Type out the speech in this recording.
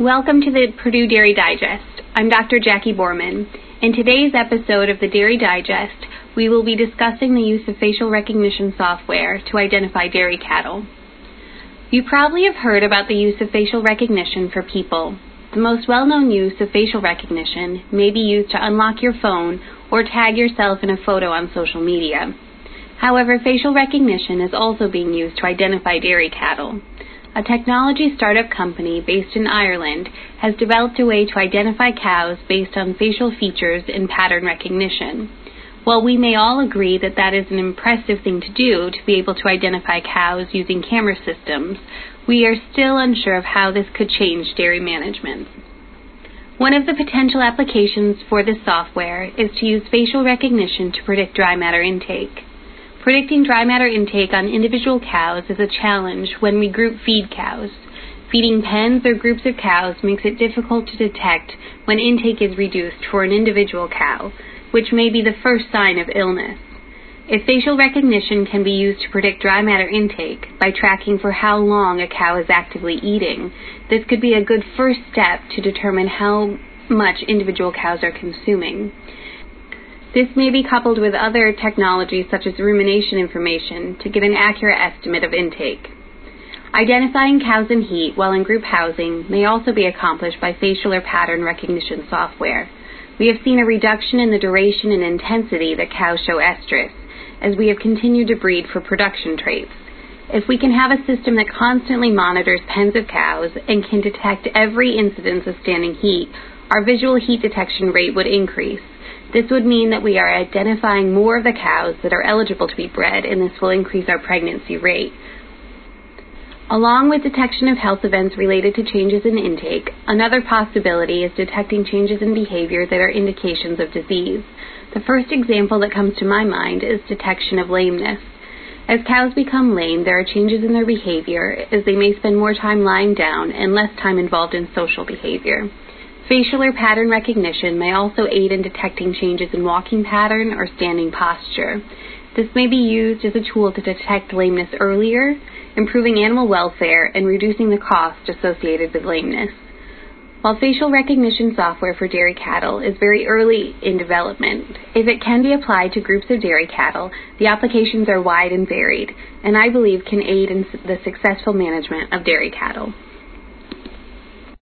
Welcome to the Purdue Dairy Digest. I'm Dr. Jackie Borman. In today's episode of the Dairy Digest, we will be discussing the use of facial recognition software to identify dairy cattle. You probably have heard about the use of facial recognition for people. The most well known use of facial recognition may be used to unlock your phone or tag yourself in a photo on social media. However, facial recognition is also being used to identify dairy cattle a technology startup company based in Ireland has developed a way to identify cows based on facial features and pattern recognition. While we may all agree that that is an impressive thing to do to be able to identify cows using camera systems, we are still unsure of how this could change dairy management. One of the potential applications for this software is to use facial recognition to predict dry matter intake. Predicting dry matter intake on individual cows is a challenge when we group feed cows. Feeding pens or groups of cows makes it difficult to detect when intake is reduced for an individual cow, which may be the first sign of illness. If facial recognition can be used to predict dry matter intake by tracking for how long a cow is actively eating, this could be a good first step to determine how much individual cows are consuming. This may be coupled with other technologies such as rumination information to get an accurate estimate of intake. Identifying cows in heat while in group housing may also be accomplished by facial or pattern recognition software. We have seen a reduction in the duration and intensity that cows show estrus as we have continued to breed for production traits. If we can have a system that constantly monitors pens of cows and can detect every incidence of standing heat, our visual heat detection rate would increase. This would mean that we are identifying more of the cows that are eligible to be bred, and this will increase our pregnancy rate. Along with detection of health events related to changes in intake, another possibility is detecting changes in behavior that are indications of disease. The first example that comes to my mind is detection of lameness. As cows become lame, there are changes in their behavior as they may spend more time lying down and less time involved in social behavior. Facial or pattern recognition may also aid in detecting changes in walking pattern or standing posture. This may be used as a tool to detect lameness earlier, improving animal welfare and reducing the cost associated with lameness. While facial recognition software for dairy cattle is very early in development, if it can be applied to groups of dairy cattle, the applications are wide and varied, and I believe can aid in the successful management of dairy cattle.